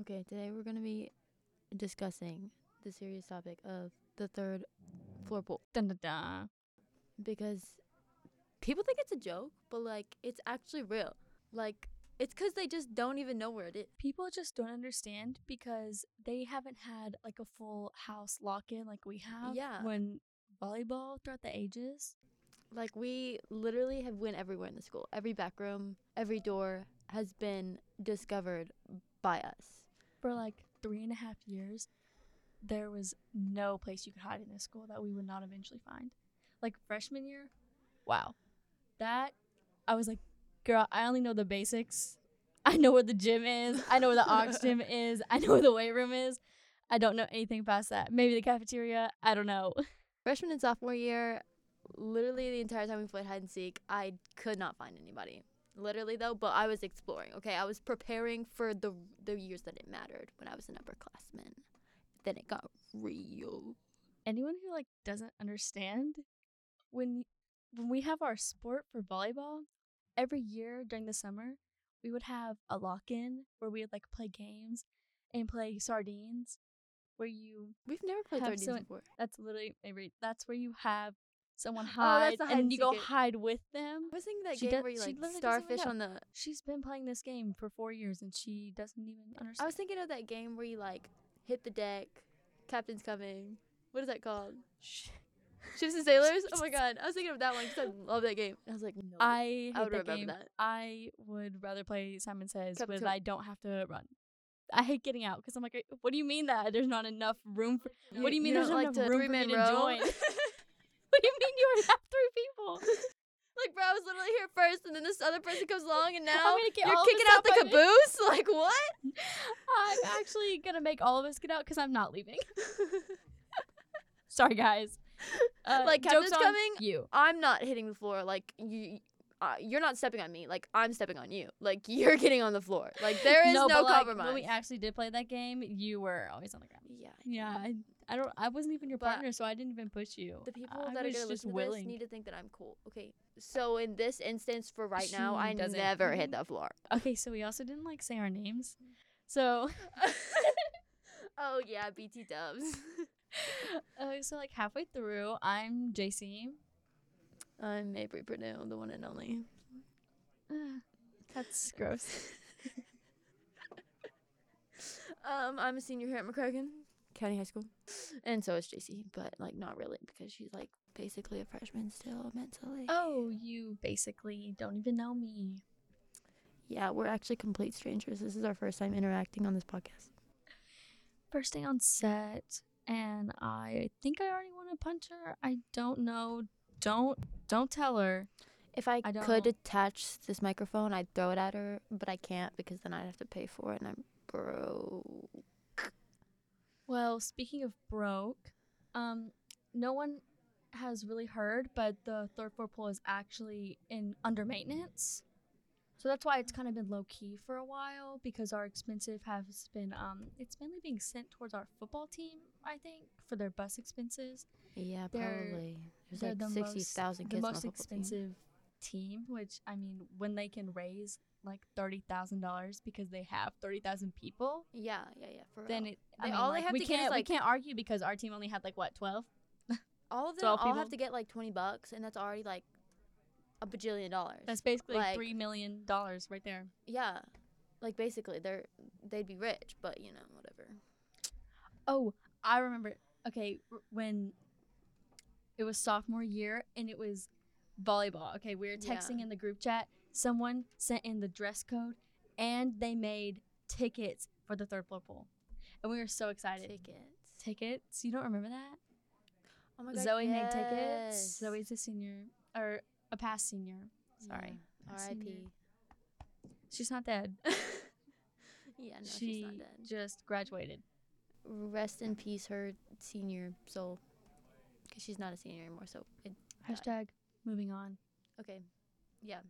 Okay, today we're gonna be discussing the serious topic of the third floor pool Dun, dun, dun. because people think it's a joke, but like it's actually real. Like it's because they just don't even know where it is. People just don't understand because they haven't had like a full house lock in like we have. Yeah. When volleyball throughout the ages. Like we literally have went everywhere in the school. Every back room, every door has been discovered by us. For like three and a half years, there was no place you could hide in this school that we would not eventually find. Like freshman year, wow. That I was like, girl, I only know the basics. I know where the gym is. I know where the aux gym is. I know where the weight room is. I don't know anything past that. Maybe the cafeteria. I don't know. Freshman and sophomore year, literally the entire time we played hide and seek, I could not find anybody. Literally though, but I was exploring. Okay, I was preparing for the the years that it mattered when I was an upperclassman. Then it got real. anyone who like doesn't understand when when we have our sport for volleyball every year during the summer we would have a lock-in where we would like play games and play sardines where you We've never played sardines someone- before. that's literally every that's where you have someone Oh, hide hide and you go hide with them I was thinking that She game does- where you like literally doesn't even starfish on the. she's been playing this game for four years and she doesn't even understand I was thinking of that game where you like hit the deck, captain's coming. What is that called? Ships and Sailors. Oh my god, I was thinking of that one because I love that game. I was like, no. I hate I would that game. that. I would rather play Simon Says with to- I don't have to run. I hate getting out because I'm like, what do you mean that there's not enough room oh, for? what do you mean there's don't like enough room for me to row? join? do you mean you already have three people? like, bro, I was literally here first, and then this other person comes along, and now I'm gonna get you're kicking out the out by me. caboose. Like what? I'm actually gonna make all of us get out because I'm not leaving. Sorry, guys. Uh, Like, Captain's coming? You. I'm not hitting the floor. Like you. Uh, you're not stepping on me. Like I'm stepping on you. Like you're getting on the floor. Like there is no, like, compromise. when we actually did play that game, you were always on the ground. yeah. Yeah, I, I don't. I wasn't even your But partner, so I didn't even push you. The people I that are gonna just listen to willing. this need to think that I'm cool. Okay. So in this instance, for right now, I never hit Mhm. the floor. Okay, so we also didn't like say our names. So, oh yeah, BT Dubs. uh, so like halfway through, I'm Jaci. I'm Mabrey Perdue, the one and only. That's gross. Um, I'm a senior here at McCracken County High School, and so is Jaci, but like not really because she's like basically a freshman still mentally. Oh, you basically don't even know me. Yeah, we're actually complete strangers. This is our first time interacting on this podcast. First day on set, and I think I already want to punch her. I don't know. Don't don't tell her. If I, I could attach this microphone, I'd throw it at her, but I can't because then I'd have to pay for it, and I'm broke. Well, speaking of broke, um, no one has really heard, but the third floor pool is actually in under maintenance. So that's why it's kind of been low key for a while because our expensive has been um it's mainly being sent towards our football team, I think, for their bus expenses. Yeah, They're- probably. There's They're like the sixty the kids on most football team. Team, which I mean, when they can raise like thirty thousand dollars because they have thirty thousand people, Yeah, yeah, yeah. For then real. it I They- mean, all they have we to get is, can't like- we can't argue because our team only had like what twelve. all of them 12 all have to get like twenty bucks, and that's already like a bajillion dollars. That's basically Like- three million dollars right there. yeah, like basically they're they'd be rich, but you know whatever. Oh, I remember. Okay, r- when it was sophomore year and it was volleyball. Okay, we were Yeah. texting in the group chat. Someone sent in the dress code, and they made tickets for the third floor pool, and we were so excited. Tickets. tickets. You don't remember that? Oh my god. Zoe made tickets. Zoe's a senior or a past senior. Sorry, Yeah. R.I.P. She's not dead. yeah, no, she she's not dead. just graduated. Rest in peace, her senior soul, because she's not a senior anymore. So it. Hashtag moving on. okay, yeah.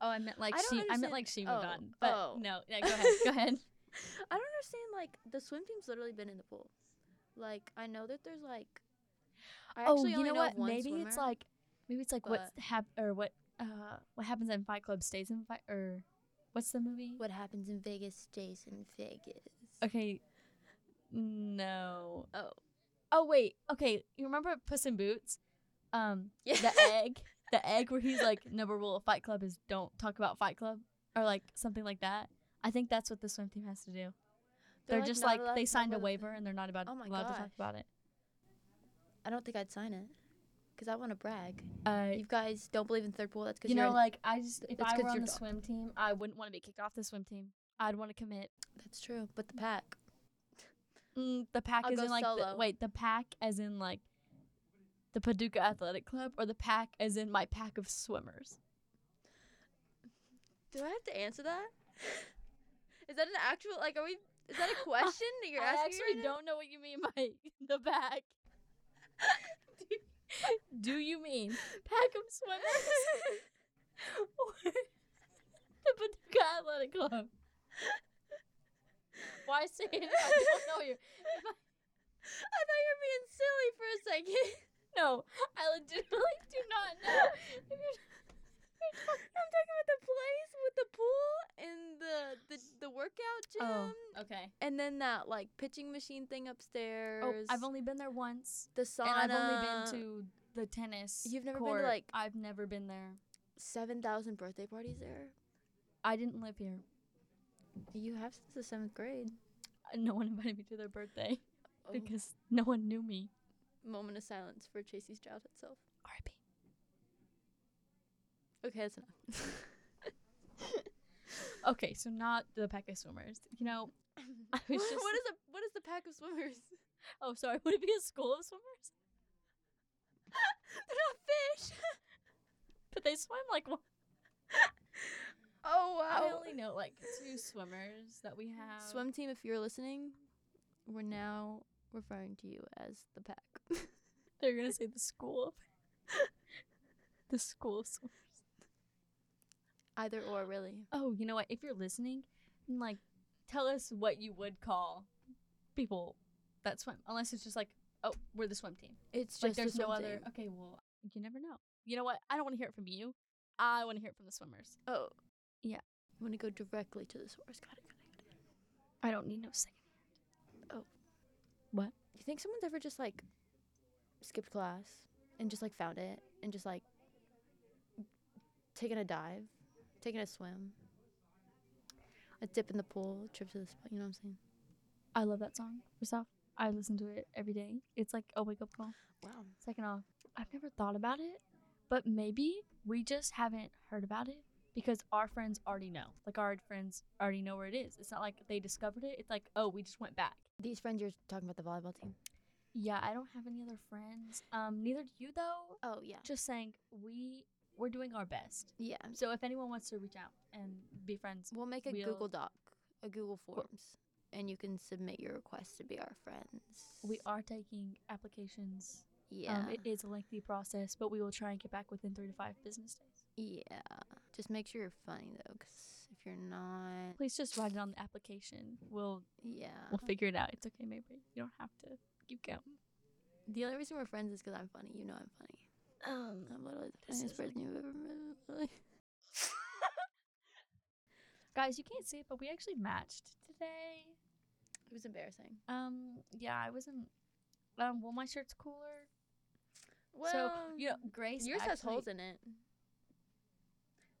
Oh, I meant like I she. I meant like she moved oh, on. But oh. no, yeah, go ahead. Go ahead. I don't understand. Like the swim team's literally been in the pool. Like I know that there's like. I oh, you only know what? Maybe it's like maybe it's like what hap or what uh what happens in Fight Club stays in Fight or what's the movie? what happens in Vegas stays in Vegas. Okay. No. Oh. Oh wait. Okay. You remember Puss in Boots? Um, Yeah. the egg, the egg where he's like, number rule of Fight Club is don't talk about Fight Club or like something like that. I think that's what the swim team has to do. They're, like, just like they signed a waiver and they're not about Oh allowed to talk about it. I don't think I'd sign it. Because I want to brag. Uh, You guys don't believe in third pool? That's because you you're know, like I just if I were on the dumb. swim team, I wouldn't want to be kicked off the swim team. I'd want to commit. That's true. But the pack. Mm, the pack I'll is in like the, wait the pack as in like the Paducah Athletic Club or the pack as in my pack of swimmers. Do I have to answer that? Is that an actual, like, are we, is that a question that you're I asking? actually right don't know what you mean by the pack. Do you mean pack of swimmers or the Paducah Athletic Club? Why say it? I don't know you. I- I thought you were being silly for a second. No, I legitimately do not know. You're- I'm talking about the place with the pool and the the, the workout oh, gym. Oh, okay. And then that like pitching machine thing upstairs. Oh, I've only been there once, the sauna. and I've only been to the tennis. You've never been to, like- I've never been there. seven thousand birthday parties there. I didn't live here. You have since the seventh grade. Uh, no one invited me to their birthday Oh, because no one knew me. Moment of silence for Jaci's childhood self. R.I.P. Okay, that's enough. Okay, so not the pack of swimmers. You know, I was what, just what is a what is the pack of swimmers? oh sorry, would it be a school of swimmers? They're not fish. But they swim like one. oh wow! I only know like two swimmers that we have. Swim team, if you're listening, we're now referring to you as the pack. They're gonna say the school. Of the school of swimmers. Either or, really. Oh, you know what? If you're listening, like, tell us what you would call people that swim. Unless it's just like, oh, we're the swim team. It's Like, just there's no other. team. Okay, well, you never know. You know what? I don't want to hear it from you. I want to hear it from the swimmers. Oh. Yeah. I'm gonna go directly to the source. Got it, got it, got it. I don't need no second. You think someone's ever just like skipped class and just like found it and just like taken a dive, taken a swim, a dip in the pool, trip to the spot? You know what I'm saying? I love that song. First off, I listen to it every day. It's like a wake up call. Wow. Second off, I've never thought about it, but maybe we just haven't heard about it because our friends already know. Like our friends already know where it is. It's not like they discovered it. It's like, oh, we just went back. These friends you're talking about the volleyball team. Yeah, I don't have any other friends. Um, neither do you though. Oh yeah. Just saying, we we're doing our best. Yeah. So if anyone wants to reach out and be friends, We'll make a We'll- Google Doc, a Google Forms, and you can submit your request to be our friends. we are taking applications. Yeah. Um, it is a lengthy process, but we will try and get back within three to five business days. yeah. Just make sure you're funny though, because if you're not, Please just write it on the application. We'll yeah. we'll figure it out. It's okay, maybe you don't have to keep counting. The only reason we're friends is because I'm funny. You know I'm funny. Um, I'm literally the This funniest is like- person you've ever met. Guys, you can't see it, but we actually matched today. it was embarrassing. Um, yeah, I wasn't. Um, well, my shirt's cooler. Well, so you know, Grace. yours has holes in it.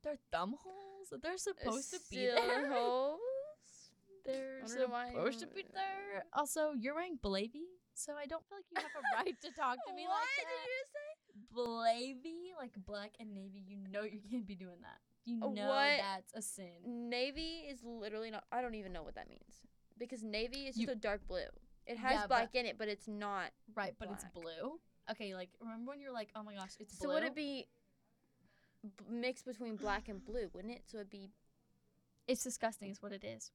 They're thumb holes. They're supposed to be there. holes. They're I don't know supposed to be there. Also, you're wearing Blavy, so I don't feel like you have a right to talk to me what like did you say? Blavy, like black and navy. You know you can't be doing that. You Uh, know what? that's a sin. Navy is literally not. I don't even know what that means because navy is just You- a dark blue. It has Yeah, black in it, but it's not. Right, but it's black. blue. Okay, like remember when you're like, oh my gosh, it's So blue. would it be b- mixed between black and blue? Wouldn't it? So it'd be It's disgusting, is what it is.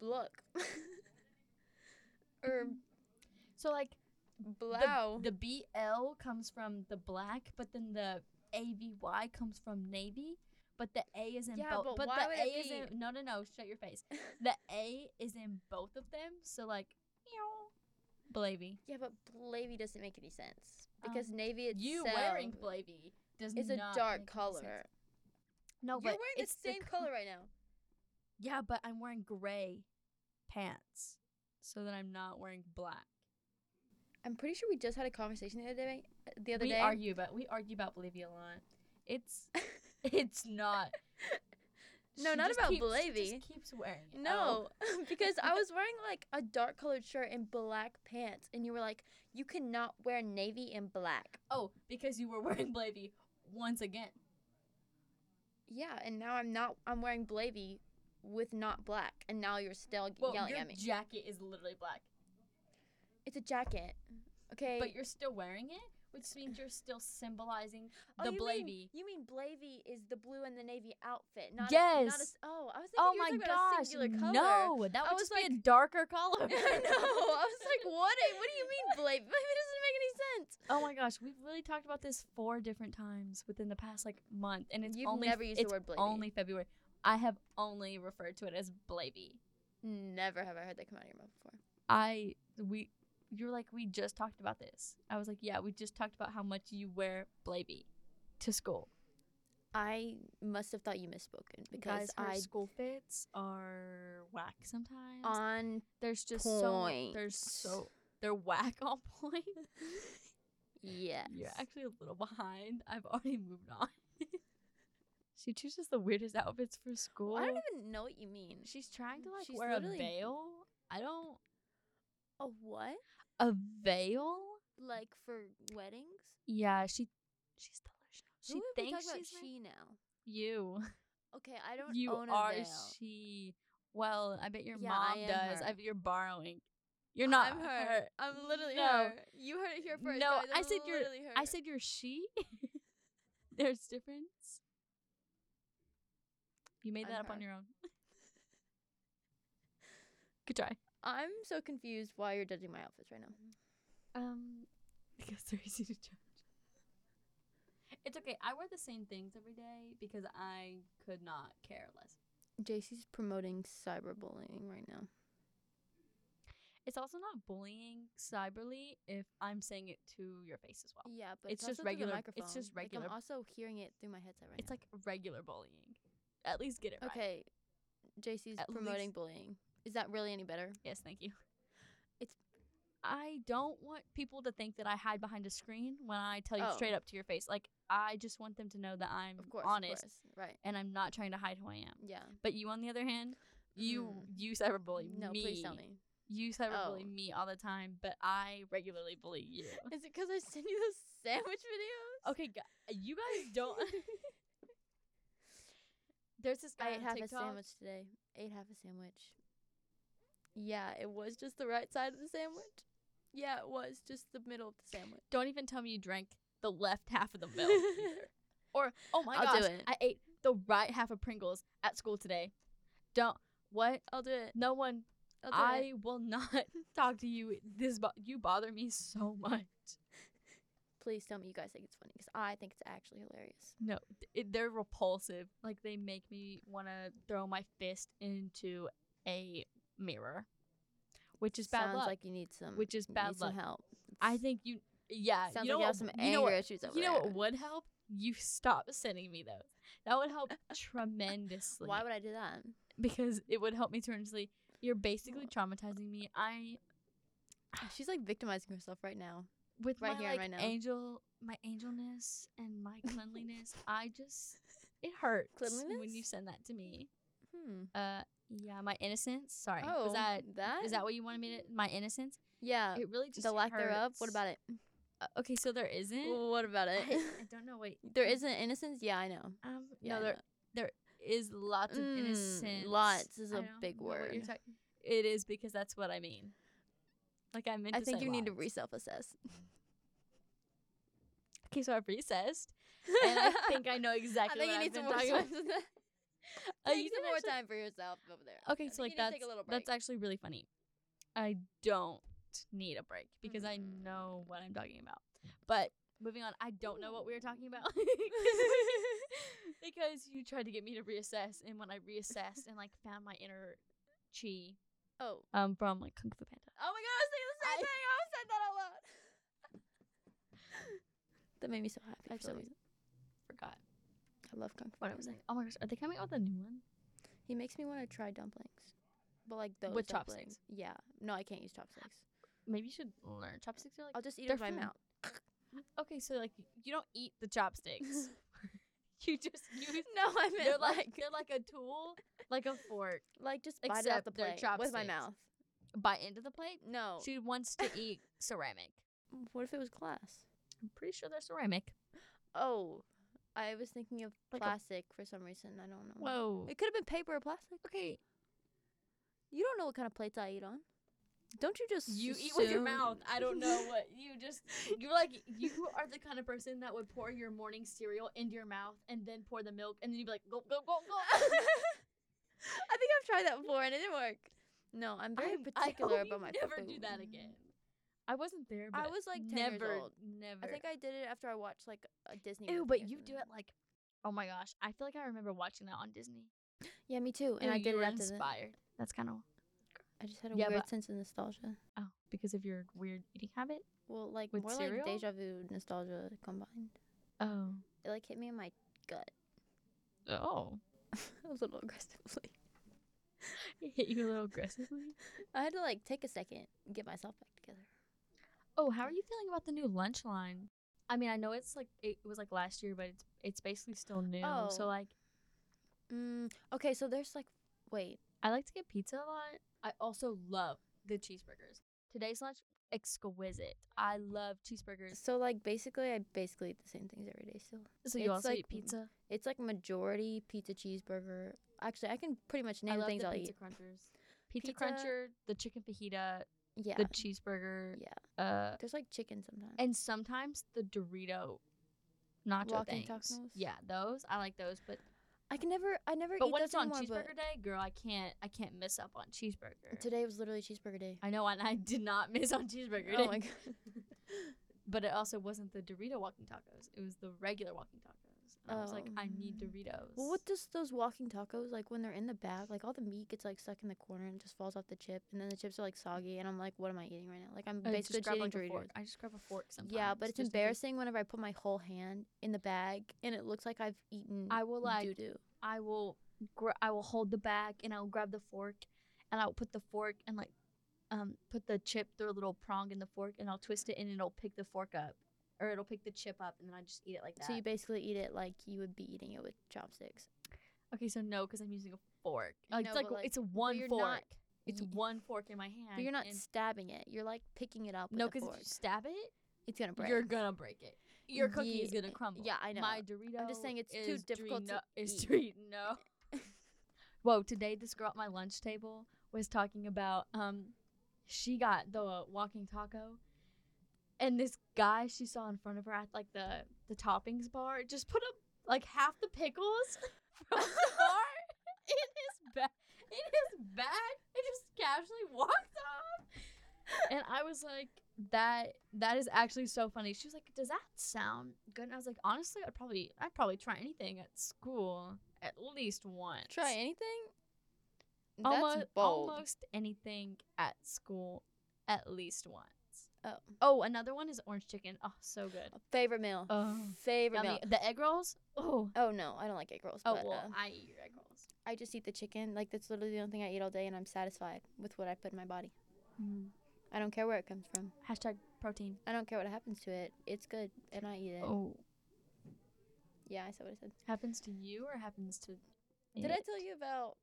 look or So like blow. the BL comes from the black, but then the AVY comes from navy. But the A is in Yeah, both. but But, why the would A it is be- in no, no, no. Shut your face. The A is in both of them. So like, meow, Blavy. yeah, but blavy doesn't make any sense because Um, navy itself You wearing Blavy does is a dark color. No, You're but wearing the it's same co- color right now. Yeah, but I'm wearing gray pants. so that I'm not wearing black. I'm pretty sure we just had a conversation the other day. The other we day. argue about we argue about Blavy a lot. It's it's not. No, She not about keeps, Blavy. just keeps wearing it. Oh. No, because I was wearing like a dark colored shirt and black pants, and you were like, you cannot wear navy and black. Oh, because you were wearing Blavy once again. Yeah, and now I'm not. I'm wearing Blavy with not black, and now you're still Well, yelling your at me. jacket is literally black, it's a jacket. Okay. but you're still wearing it, which means you're still symbolizing Oh, the you Blavy. Mean, you mean Blavy is the blue and the navy outfit, not A, not a Yes. oh, I was oh thinking oh you were my about a gosh! singular color. No, that I would was just be a darker color. I know. I was like, what? What do you mean Blavy? Blavy doesn't make any sense. Oh my gosh, we've really talked about this four different times within the past like month, and it's You've only never used the word Blavy. only February. I have only referred to it as Blavy. Never have I heard that come out of your mouth before. I we you're like we just talked about this. I was like, yeah, we just talked about how much you wear Blavy to school. I must have thought you misspoken because Guys, her I school fits are whack sometimes. on there's just so there's so they're whack on point. yes. You're actually a little behind. I've already moved on. she chooses the weirdest outfits for school. I don't even know what you mean. She's trying to like She's wear a veil. I don't A what? A veil. Like for weddings? Yeah, she she's delusional. She Who thinks she's she now? you. Okay, I don't You own a are she. Well, I bet your Yeah, mom I does. her. I bet you're borrowing. You're not I'm her. I'm literally No. her. You heard it here first. No, guys. I said you're- her. I said you're she. There's difference. You made I'm that up on your own. Good try. I'm so confused why you're judging my outfits right now. Um, because they're easy to judge. It's okay. I wear the same things every day because I could not care less. Jaci's promoting cyberbullying right now. It's also not bullying cyberly if I'm saying it to your face as well. Yeah, but It's it's, just also regular- The it's just regular- Like, I'm also hearing it through my headset right It's now. like regular bullying. At least get it right. okay, Jaci's At promoting least- bullying. Is that really any better? Yes, thank you. It's- I don't want people to think that I hide behind a screen when I tell you Oh. straight up to your face. Like I just want them to know that I'm Of course, honest Of course. Right. and I'm not trying to hide who I am. Yeah. But you, on the other hand, you Mm. you cyberbully No, me. please tell me. You cyberbully Oh. me all the time, but I regularly bully you. Is it because I send you those sandwich videos? Okay, gu- you guys don't. There's this guy I ate on half TikTok. a sandwich today. Ate half a sandwich. Yeah, it was just the right side of the sandwich. Yeah, it was just the middle of the sandwich. Don't even tell me you drank the left half of the milk. either. Or oh my I'll gosh. I ate the right half of Pringles at school today. Don't what? I'll do it. No one. I it. will not talk to you. This bo- you bother me so much. Please tell me you guys think it's funny because I think it's actually hilarious. No, it, they're repulsive. Like they make me want to throw my fist into a mirror, which is bad Sounds luck. like you need some. which is you bad need some luck. help. I think you. Yeah, Sounds you know like you have what- some you know anger what- issues over You know there. what would help? You stop sending me those. That would help tremendously. Why would I do that? because it would help me tremendously. You're basically traumatizing me. I She's like victimizing herself right now. with Right my here like right now. angel, my angelness and my cleanliness. I just it hurts when you send that to me. Hmm. Uh, yeah, my innocence. Sorry, Oh, was that that? is that what you wanted me to? My innocence. Yeah. It really just the lack thereof. What about it? Uh, okay, so there isn't. What about it? I, I don't know. Wait, there isn't innocence. Yeah, I know. Um, Yeah, no, I there know. there is lots of Mm, innocence. lots is a big know what you're word. it is because that's what I mean. Like I meant. I to think you need to lots. re self assess. Okay, so I've recessed, and I think I know exactly I think what you need more talking about. You some can more actually- time for yourself over there. Okay, I so like need that's a that's actually really funny. I don't need a break because I Mm. know what I'm talking about. But moving on, I don't know what we were talking about because you tried to get me to reassess, and when I reassessed and like found my inner chi oh. um from like Kung Fu Panda. Oh my god, I was thinking the same I- thing. I almost said that out loud. that made me so happy I for some reason. Forgot I love Kung Fu what I Panda. was saying. Oh my gosh, are they coming out with a new one? He makes me want to try dumplings. But like those With dumplings. chopsticks. Yeah. No, I can't use chopsticks. Maybe you should learn. Chopsticks are like I'll just eat it with my mouth. okay, so like you don't eat the chopsticks. you just use. no, I meant They're like, like they're like a tool, like a fork. like just bite it off the they're plate with my mouth. Bite into the plate. No. She wants to eat ceramic. What if it was glass? I'm pretty sure they're ceramic. Oh, I was thinking of Like a- plastic for some reason. I don't know. Whoa. It could have been paper or plastic. Okay. You don't know what kind of plates I eat on. Don't you just You eat with your assume- mouth. I don't know what you just. You're like you are the kind of person that would pour your morning cereal into your mouth and then pour the milk and then you'd be like go go go go. I think I've tried that before and it didn't work. No, I'm very I- particular I hope about my you never food. do that again. I wasn't there. But I was like 10 never, years old. never. I think I did it after I watched like a Disney. Ew, but you do it like. Oh my gosh, I feel like I remember watching that on Disney. Yeah, me too. And I did it after that. inspired. That's kind of I just had a Yeah, weird but- sense of nostalgia. oh because of your weird eating habit. Well, like With more cereal? like deja vu nostalgia combined. Oh. It like hit me in my gut Oh. a little aggressively. It hit you a little aggressively. I had to like take a second, and get myself back together. Oh, how are you feeling about the new lunch line? I mean, I know it's like it was like last year, but it's it's basically still new. Oh. So like, Mm, okay, so there's like, wait, I like to get pizza a lot. I also love the cheeseburgers. Today's lunch exquisite. I love cheeseburgers. so like basically, I basically eat the same things every day still. So you It's also like- eat pizza. It's like majority pizza cheeseburger. Actually, I can pretty much name the love things the I'll pizza eat. crunchers. Pizza, Pizza- cruncher, the chicken fajita, Yeah, the cheeseburger. yeah. Uh, There's like chicken sometimes. and sometimes the Dorito nacho Walking things. tacos? Yeah, those I like those, but I can never, I never but eat when those it's on anymore. cheeseburger day, girl, I can't I can't miss up on cheeseburger. today was literally cheeseburger day. I know, and I did not miss on cheeseburger Oh day. my god. But it also wasn't the Dorito walking tacos; it was the regular walking I was like, I need Oh. Doritos. Well, what does those walking tacos like when they're in the bag? Like all the meat gets like stuck in the corner and just falls off the chip, and then the chips are like soggy, and I'm like, what am I eating right now? Like I'm I basically just grab eating like a Doritos. fork. I just grab a fork sometimes. Yeah, but it's case. embarrassing whenever I put my whole hand in the bag and it looks like I've eaten I will like doo doo. I will gra- I will hold the bag and I'll grab the fork and I'll put the fork and like um put the chip through a little prong in the fork and I'll twist it and it'll pick the fork up or it'll pick the chip up and then I just eat it like that. So you basically eat it like you would be eating it with chopsticks. okay, so no, because I'm using a fork. Like, No, it's like, like, it's a one fork. not it's ye- one fork in my hand. But you're not and- stabbing it. You're like picking it up. With no, because if you stab it, it's gonna break. you're gonna break it. Your cookie is gonna crumble. yeah, I know. My Dorito. I'm just saying it's too is difficult to Dorino- is eat. No. Whoa! Today, this girl at my lunch table was talking about um, she got the walking taco, and this guy she saw in front of her at like the the toppings bar just put up like half the pickles from the bar in his bag in his bag and just casually walked off. And I was like, that that is actually so funny. She was like, "Does that sound good?" And I was like, "Honestly, I'd probably I'd probably try anything at school at least once. Try anything. That's almost bold. almost anything at school at least once." Oh. Oh, another one is orange chicken. Oh, so good. Favorite meal. Oh, Favorite yummy. meal. The egg rolls. Oh, Oh no, I don't like egg rolls. oh but, well, uh, I eat your egg rolls. I just eat the chicken. Like that's literally the only thing I eat all day, and I'm satisfied with what I put in my body. Mm. I don't care where it comes from. Hashtag protein. I don't care what happens to it. It's good, and I eat it. Oh, Yeah, I said what I said. happens to you or happens to? Did I tell you about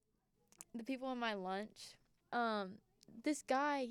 the people in my lunch? Um, this guy,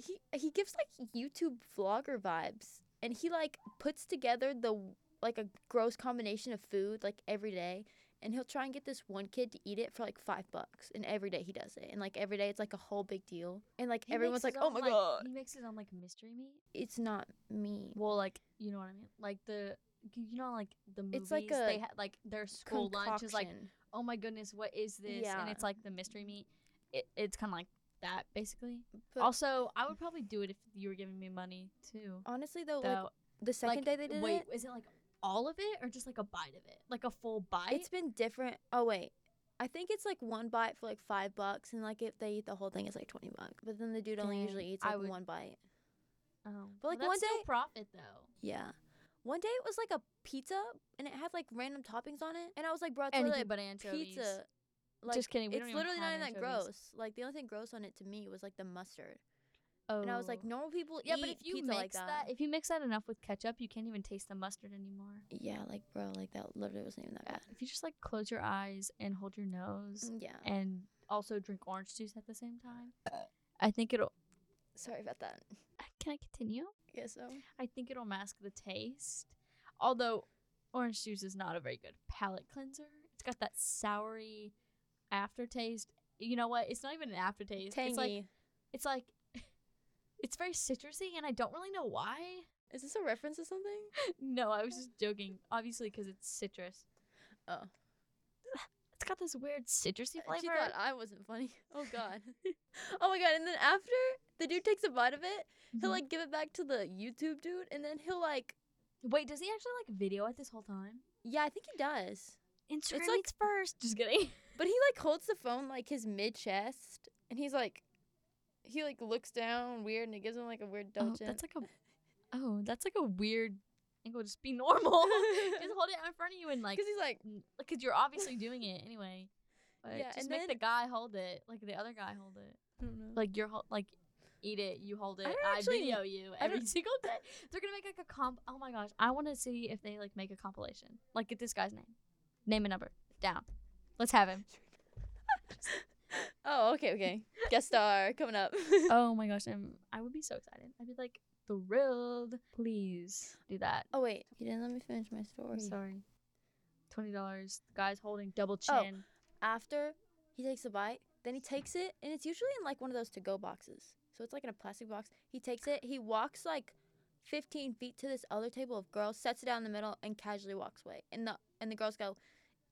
he he gives like YouTube vlogger vibes, and he like puts together the like a gross combination of food like every day, and he'll try and get this one kid to eat it for like five bucks, and every day he does it, and like every day it's like a whole big deal, and like He everyone's like, oh my god, He makes it on like mystery meat. it's not me. Well, like you know what I mean, like the you know like the movies. It's like they a had like their school lunch is like, oh my goodness, what is this? Yeah. And it's like the mystery meat. It, it's kind of like that basically. But also, I would probably do it if you were giving me money too. honestly though, like the second like, day they did it. wait, it, is it like all of it or just like a bite of it, like a full bite? It's been different. Oh wait, I think it's like one bite for like five bucks, and like if they eat the whole thing, it's like twenty bucks. But then the dude only Dang, usually eats like would- one bite. oh, but, like, well, one day- profit though. Yeah. One day it was like a pizza, and it had like random toppings on it, and I was like, bro, it's Anything but anchovies. pizza. Like, Just kidding. It's literally not even that gross. Like the only thing gross on it to me was like the mustard, Oh. and I was like, normal people yeah, eat but if you pizza mix like that. if you mix that enough with ketchup, you can't even taste the mustard anymore. Yeah, like bro, like that literally wasn't even that Yeah. bad. If you just like close your eyes and hold your nose Mm, Yeah. and also drink orange juice at the same time, I think it'll. Sorry about that. Can I continue? I guess so. I think it'll mask the taste. Although orange juice is not a very good palate cleanser. It's got that soury aftertaste. You know what? It's not even an aftertaste. Tangy. It's like it's like it's very citrusy and I don't really know why. Is this a reference to something? no, I was just joking. Obviously cuz it's citrus. Oh. It's got this weird citrusy flavor. She thought I wasn't funny. Oh god. oh my god! And then after the dude takes a bite of it, he'll Mhm. like give it back to the YouTube dude, and then he'll like, Wait, does he actually like video it this whole time? yeah, I think he does. Instagram like- eats first. Just kidding. But he like holds the phone like his mid chest, and he's like, he like looks down weird, and it gives him like a weird Oh, chin. that's like a Oh, that's like a weird angle. Just be normal. just hold it in front of you and like because he's like, because you're obviously doing it anyway. But Yeah, just and make then- the guy hold it, like the other guy hold it. I don't know. Like you're hol- like eat it, you hold it. I, actually- video you every single day. They're gonna make like a comp. Oh my gosh, I want to see if they like make a compilation. Like get this guy's name, name and number down. Let's have him. oh, okay, okay. Guest star coming up. oh my gosh, I'm, I would be so excited. I'd be like thrilled. Please do that. oh wait, you didn't let me finish my story. I'm sorry. Twenty dollars. Guy's holding double chin. Oh. chin. after he takes a bite, then he takes it, and it's usually in like one of those to go boxes. So it's like in a plastic box. He takes it, he walks like 15 feet to this other table of girls, sets it down in the middle, and casually walks away. And the and the girls go,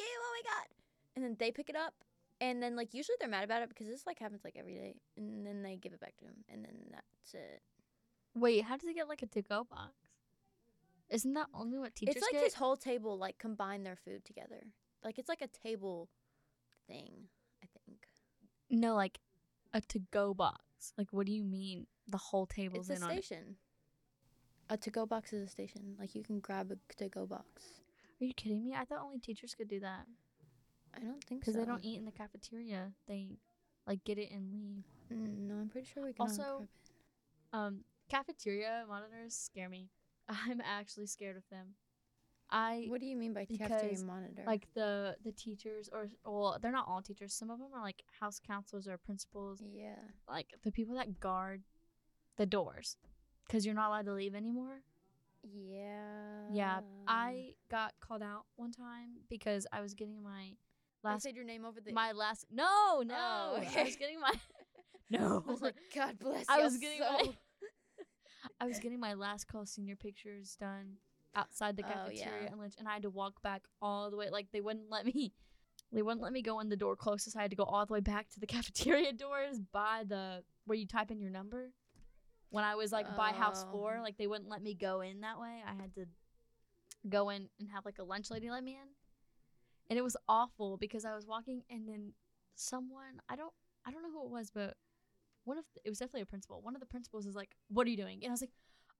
"Ew, oh my god!" And then they pick it up, and then like usually they're mad about it because this like happens like every day, and then they give it back to him, and then that's it. Wait, how does he get like a to-go box? Isn't that only what teachers it's like get? his whole table like combine their food together. Like it's like a table thing, I think. No, like a to-go box. Like, what do you mean? The whole table's It's a in on it. station. A to-go box is a station. Like you can grab a to-go box. Are you kidding me? I thought only teachers could do that I don't think so. because they don't eat in the cafeteria. They like get it and leave. Mm, no, I'm pretty sure we can. Also. Um, cafeteria monitors scare me. I'm actually scared of them. I what do you mean by cafeteria monitor? like the the teachers or well, they're not all teachers. Some of them are like house counselors or principals. yeah. Like the people that guard the doors because you're not allowed to leave anymore. Yeah. Yeah, I got called out one time because I was getting my Last said your name over the. my last no no Oh, I was getting my no I was like, God bless. I was getting my I was getting my last call senior pictures done outside the Oh, cafeteria yeah. and lunch, and I had to walk back all the way. Like they wouldn't let me, they wouldn't let me go in the door closest. I had to go all the way back to the cafeteria doors by the where you type in your number. When I was like by house four oh. like they wouldn't let me go in that way. I had to go in and have like a lunch lady let me in, and it was awful because I was walking and then someone I don't I don't know who it was, but one of the, it was definitely a principal. One of the principals is like, "What are you doing?" And I was like,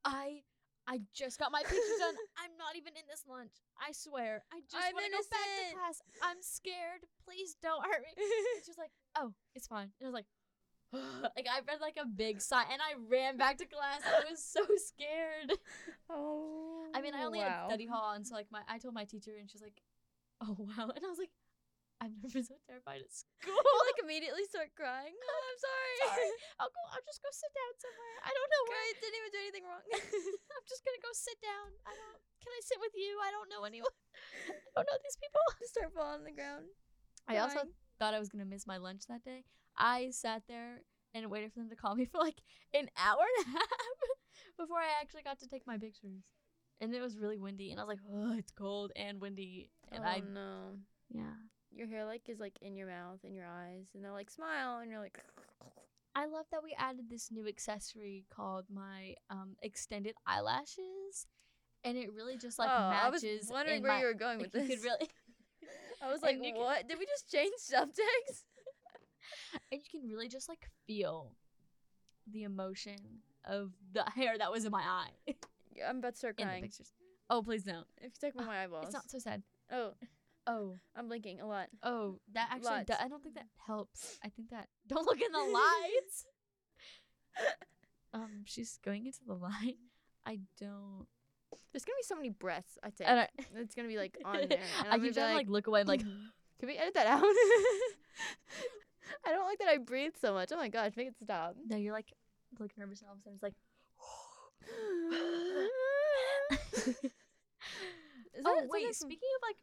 "I I just got my pictures done. I'm not even in this lunch. I swear. I just want to go back to class. I'm scared. Please don't hurt me." And she was like, "Oh, it's fine." And I was like. like I read like a big sigh and I ran back to class. I was so scared. oh. I mean, I only wow. had study hall, and so like my I told my teacher, and she's like, "Oh wow," and I was like, "I've never been so terrified at school." You like immediately start crying. Oh, I'm sorry. Sorry. I'll go. I'll just go sit down somewhere. I don't know where. I didn't even do anything wrong. I'm just gonna go sit down. I don't. Can I sit with you? I don't know anyone. I don't know these people. Just start falling on the ground. I also thought I was gonna miss my lunch that day. I sat there and waited for them to call me for like an hour and a half before I actually got to take my pictures. And it was really windy, and I was like, "Oh, it's cold and windy." And oh I, no. yeah, Your hair like is like in your mouth and your eyes, and they're like smile, and you're like. I love that we added this new accessory called my um extended eyelashes, and it really just like oh, I was matches. wondering where my- you were going like, with you this. could really, I was like, and you could- what? Did we just change subjects? and you can really just like feel the emotion of the hair that was in my eye Yeah, I'm about to start crying. Oh, please don't. If you take my eyeballs. It's not so sad. Oh. Oh, I'm blinking a lot. oh, that actually. Do- I don't think that helps. I think that. Don't look in the lights. um, she's going into the light. I don't. There's gonna be so many breaths. I think And I, it's gonna be like on there. and I gonna trying like look away. I'm like, Can we edit that out? I don't like that I breathe so much. Oh my gosh, make it stop. no, you're like, like nervous, and all of a sudden it's like. Is oh that wait, speaking of like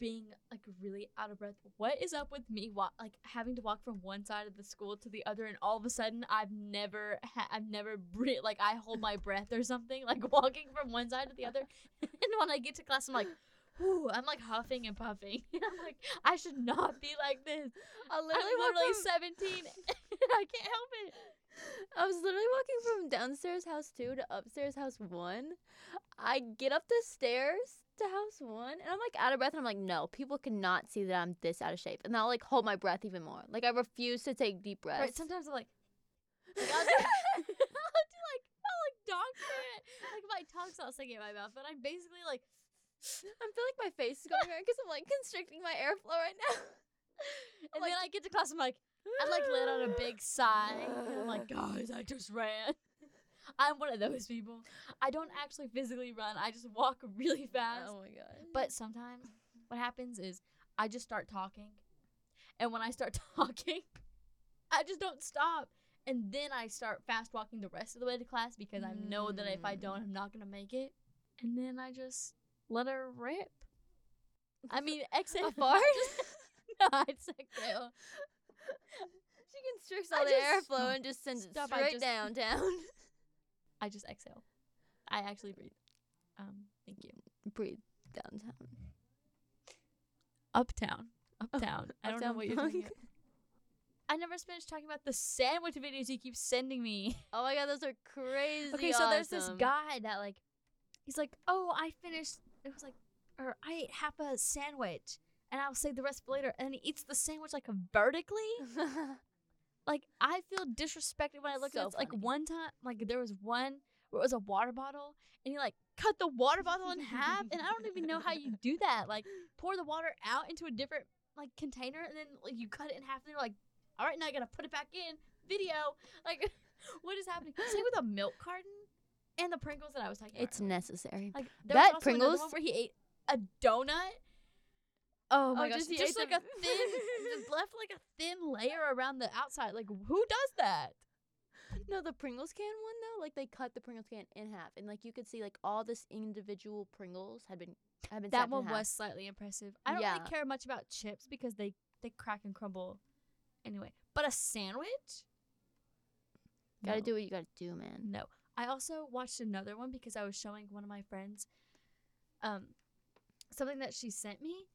being like really out of breath, what is up with me? Wa- like having to walk from one side of the school to the other, and all of a sudden I've never, ha- I've never bre- like I hold my breath or something, like walking from one side to the other, and when I get to class, I'm like. Ooh, I'm like huffing and puffing. I'm like, I should not be like this. I I'm literally, literally from- 17. I can't help it. I was literally walking from downstairs house two to upstairs house one. I get up the stairs to house one and I'm like out of breath and I'm like, no, people cannot see that I'm this out of shape. And I'll like hold my breath even more. Like I refuse to take deep breaths. Right, sometimes I'm like, like I'll, do, I'll do like, I'll like dog it. Like my tongue's not sticking in my mouth, but I'm basically like, I feel like my face is going around because I'm like constricting my airflow right now. and like- then I get to class, I'm like, I like let out a big sigh. I'm like, guys, I just ran. I'm one of those people. I don't actually physically run. I just walk really fast. Oh my god. But sometimes what happens is I just start talking. And when I start talking, I just don't stop. And then I start fast walking the rest of the way to class because I know that if I don't, I'm not going to make it. And then I just let her rip. I mean, exhale. a fart? no, I just exhale. she constricts I all the just- airflow and just sends it Stop, I straight just- downtown. I just exhale. I actually breathe. Um, thank you. Breathe downtown. Uptown. Uptown. I don't know Uptown what you're Funk. talking about. I never finished talking about the sandwich videos you keep sending me. Oh my god, those are crazy. Okay, so there's this guy that like, he's like, oh, I finished. It was like, or I ate half a sandwich, and I'll save the rest for later. And he eats the sandwich like vertically. Like I feel disrespected when I look So at it. Like one time, like there was one where it was a water bottle, and he like cut the water bottle in half, and I don't even know how you do that. Like pour the water out into a different like container, and then like you cut it in half, and you're like, all right, now I gotta put it back in. Video, like, what is happening? Same with a milk carton and the Pringles that I was talking about. it's necessary. Like That Pringles- one where he ate a donut. Oh my Oh, gosh! just Just, like a thin, just left like a thin layer around the outside. Like who does that? No, the Pringles can one though, like they cut the Pringles can in half, and like you could see like all this individual Pringles had been had been That one was slightly impressive. I don't Yeah. really care much about chips because they they crack and crumble anyway. But a sandwich? Gotta No. do what you gotta do, man. No. I also watched another one because I was showing one of my friends um something that she sent me.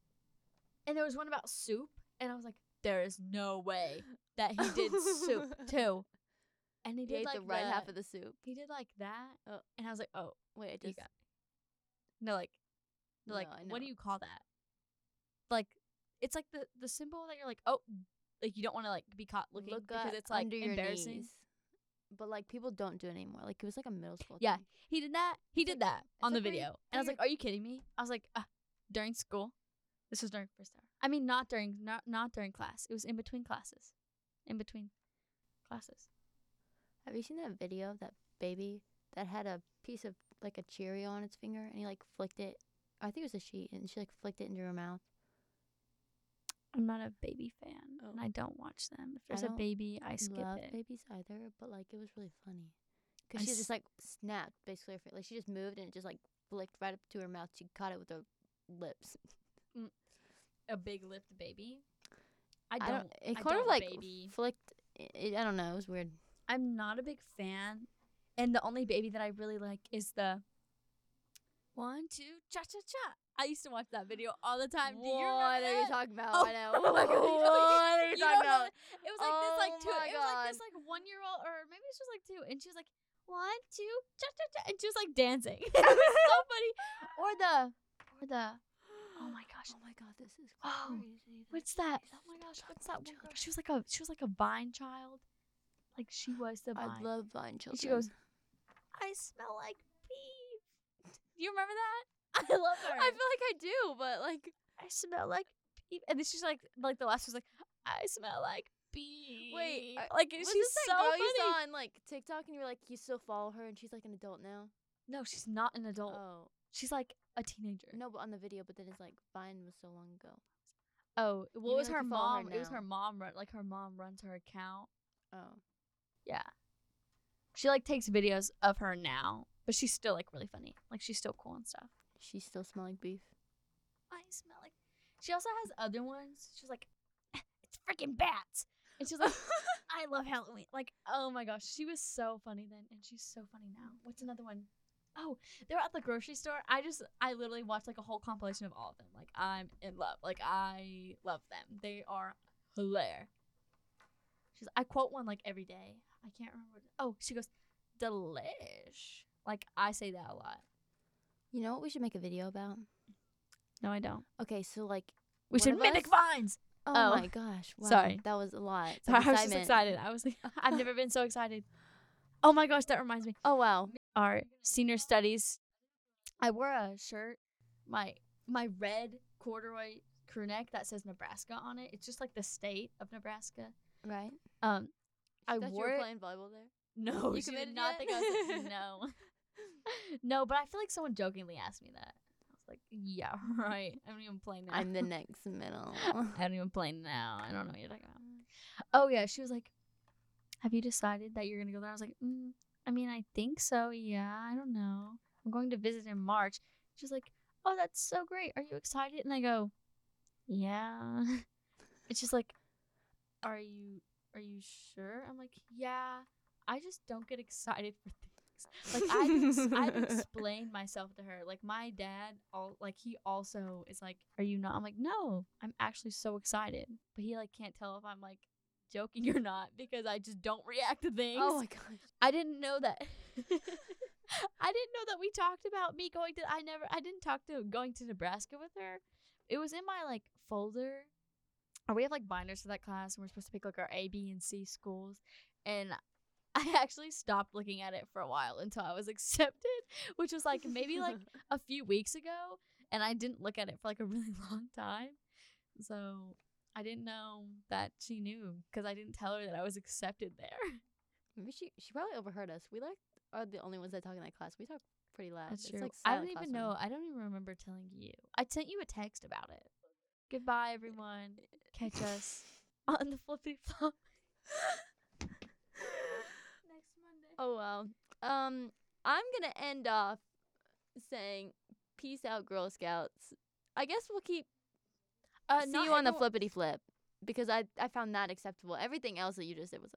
And there was one about soup and I was like, there is no way that he did soup too. And he He did ate like the right half of the soup. he did like that. Oh. And I was like, oh, Wait, I just got no like no, like No, what do you call that? Like it's like the the symbol that you're like, oh like you don't want to like be caught looking look because it's like under your embarrassing. knees. But like people don't do it anymore. Like it was like a middle school. Yeah, thing. He did that. He It's did like- that on the like video. And I was like, "Are you kidding me?" I was like, uh, "During school, this was during first hour. I mean, not during not not during class. It was in between classes, in between classes. Have you seen that video of that baby that had a piece of like a Cheerio on its finger and he like flicked it? I think it was a sheet and she like flicked it into her mouth. I'm not a baby fan, Oh. and I don't watch them. If there's a baby, I skip love it. babies either, but like it was really funny because she s- just like snapped basically her fi- like she just moved and it just like flicked right up to her mouth. She caught it with her lips. A big lipped baby. I I don't. don't. It I kind of don't like baby. flicked. It, I don't know. It was weird. I'm not a big fan, and the only baby that I really like is the one, two, cha cha cha. I used to watch that video all the time. Do you remember what are you talking about? Oh, I know. oh my God, you know- what are you You talking don't know about? it? It was like this, like Oh two. It was like this, oh like one year old, or maybe she was like two, and she was like one, two, cha cha cha, and she was like dancing. it was so funny. Or the, or the. Oh my gosh, Oh my god, this is Oh, crazy. what's that? Oh my gosh, what's that one girl? She was like a, she was like a vine child. Like she was the vine. I love Vine children. she goes, I smell like beef. Do you remember that? I love her. I feel like I do, but like I smell like beef. And then she's like, like the last was like, I smell like beef. Wait, like Was she's so girl funny. you saw on like TikTok and you were like, you still follow her and she's like an adult now? No, she's not an adult. Oh. She's like a teenager. No, but on the video, but then it's like Vine was so long ago. Oh, well, it was her follow her mom. it was her mom run like her mom runs her account. Oh. Yeah. She like takes videos of her now, but she's still like really funny. Like she's still cool and stuff. She still smell like beef. I smell like. She also has other ones. She's like, eh, it's freaking bats, and she's like, I love Halloween. Like, oh my gosh, she was so funny then, and she's so funny now. What's another one? Oh, they're at the grocery store. I just, I literally watched like a whole compilation of all of them. Like, I'm in love. Like, I love them. They are hilarious. She's, I quote one like every day. I can't remember. Oh, she goes, delish. Like, I say that a lot. You know what we should make a video about? No, I don't. Okay, so like We should mimic us? vines. Oh, Oh. my gosh. Wow, Sorry. That was a lot. Sorry, I was just excited. I was like, I've never been so excited. Oh my gosh, that reminds me. Oh wow. Our senior studies, I wore a shirt, my my red corduroy crew neck that says Nebraska on it. It's just like the state of Nebraska. Right. Um, I Thought wore you were it. playing volleyball there. No, You she did not yet? think I was. no, no, but I feel like someone jokingly asked me that. I was like, yeah, right. I don't even play now. I'm the next middle. I don't even play now. I don't know what you're talking about. Oh yeah, she was like, "Have you decided that you're gonna go there?" I was like, mm, "I mean, I think so. Yeah, I don't know. I'm going to visit in March." She's like, "Oh, that's so great. Are you excited?" And I go, "Yeah." It's just like, "Are you? Are you sure?" I'm like, "Yeah." I just don't get excited for things. Like I've, I've explained myself to her. Like my dad, all like he also is like, "Are you not?" I'm like, "No, I'm actually so excited." But he like can't tell if I'm like joking or not because I just don't react to things. oh my gosh. I didn't know that. I didn't know that we talked about me going to. I never. I didn't talk to going to Nebraska with her. It was in my like folder. Or we have like binders for that class, and we're supposed to pick like our A, B, and C schools. And I actually stopped looking at it for a while until I was accepted, which was like maybe like a few weeks ago. And I didn't look at it for like a really long time. So I didn't know that she knew because I didn't tell her that I was accepted there. Maybe she she probably overheard us. We like are the only ones that talk in that class. We talk pretty loud. That's It's true. like I don't even classroom. know. I don't even remember telling you. I sent you a text about it. Goodbye, everyone. Catch us on the flippy flop next Monday. Oh well. Um, I'm gonna end off saying, "Peace out, Girl Scouts." I guess we'll keep Uh, see you on the flippity flip because I I found that acceptable. Everything else that you just did was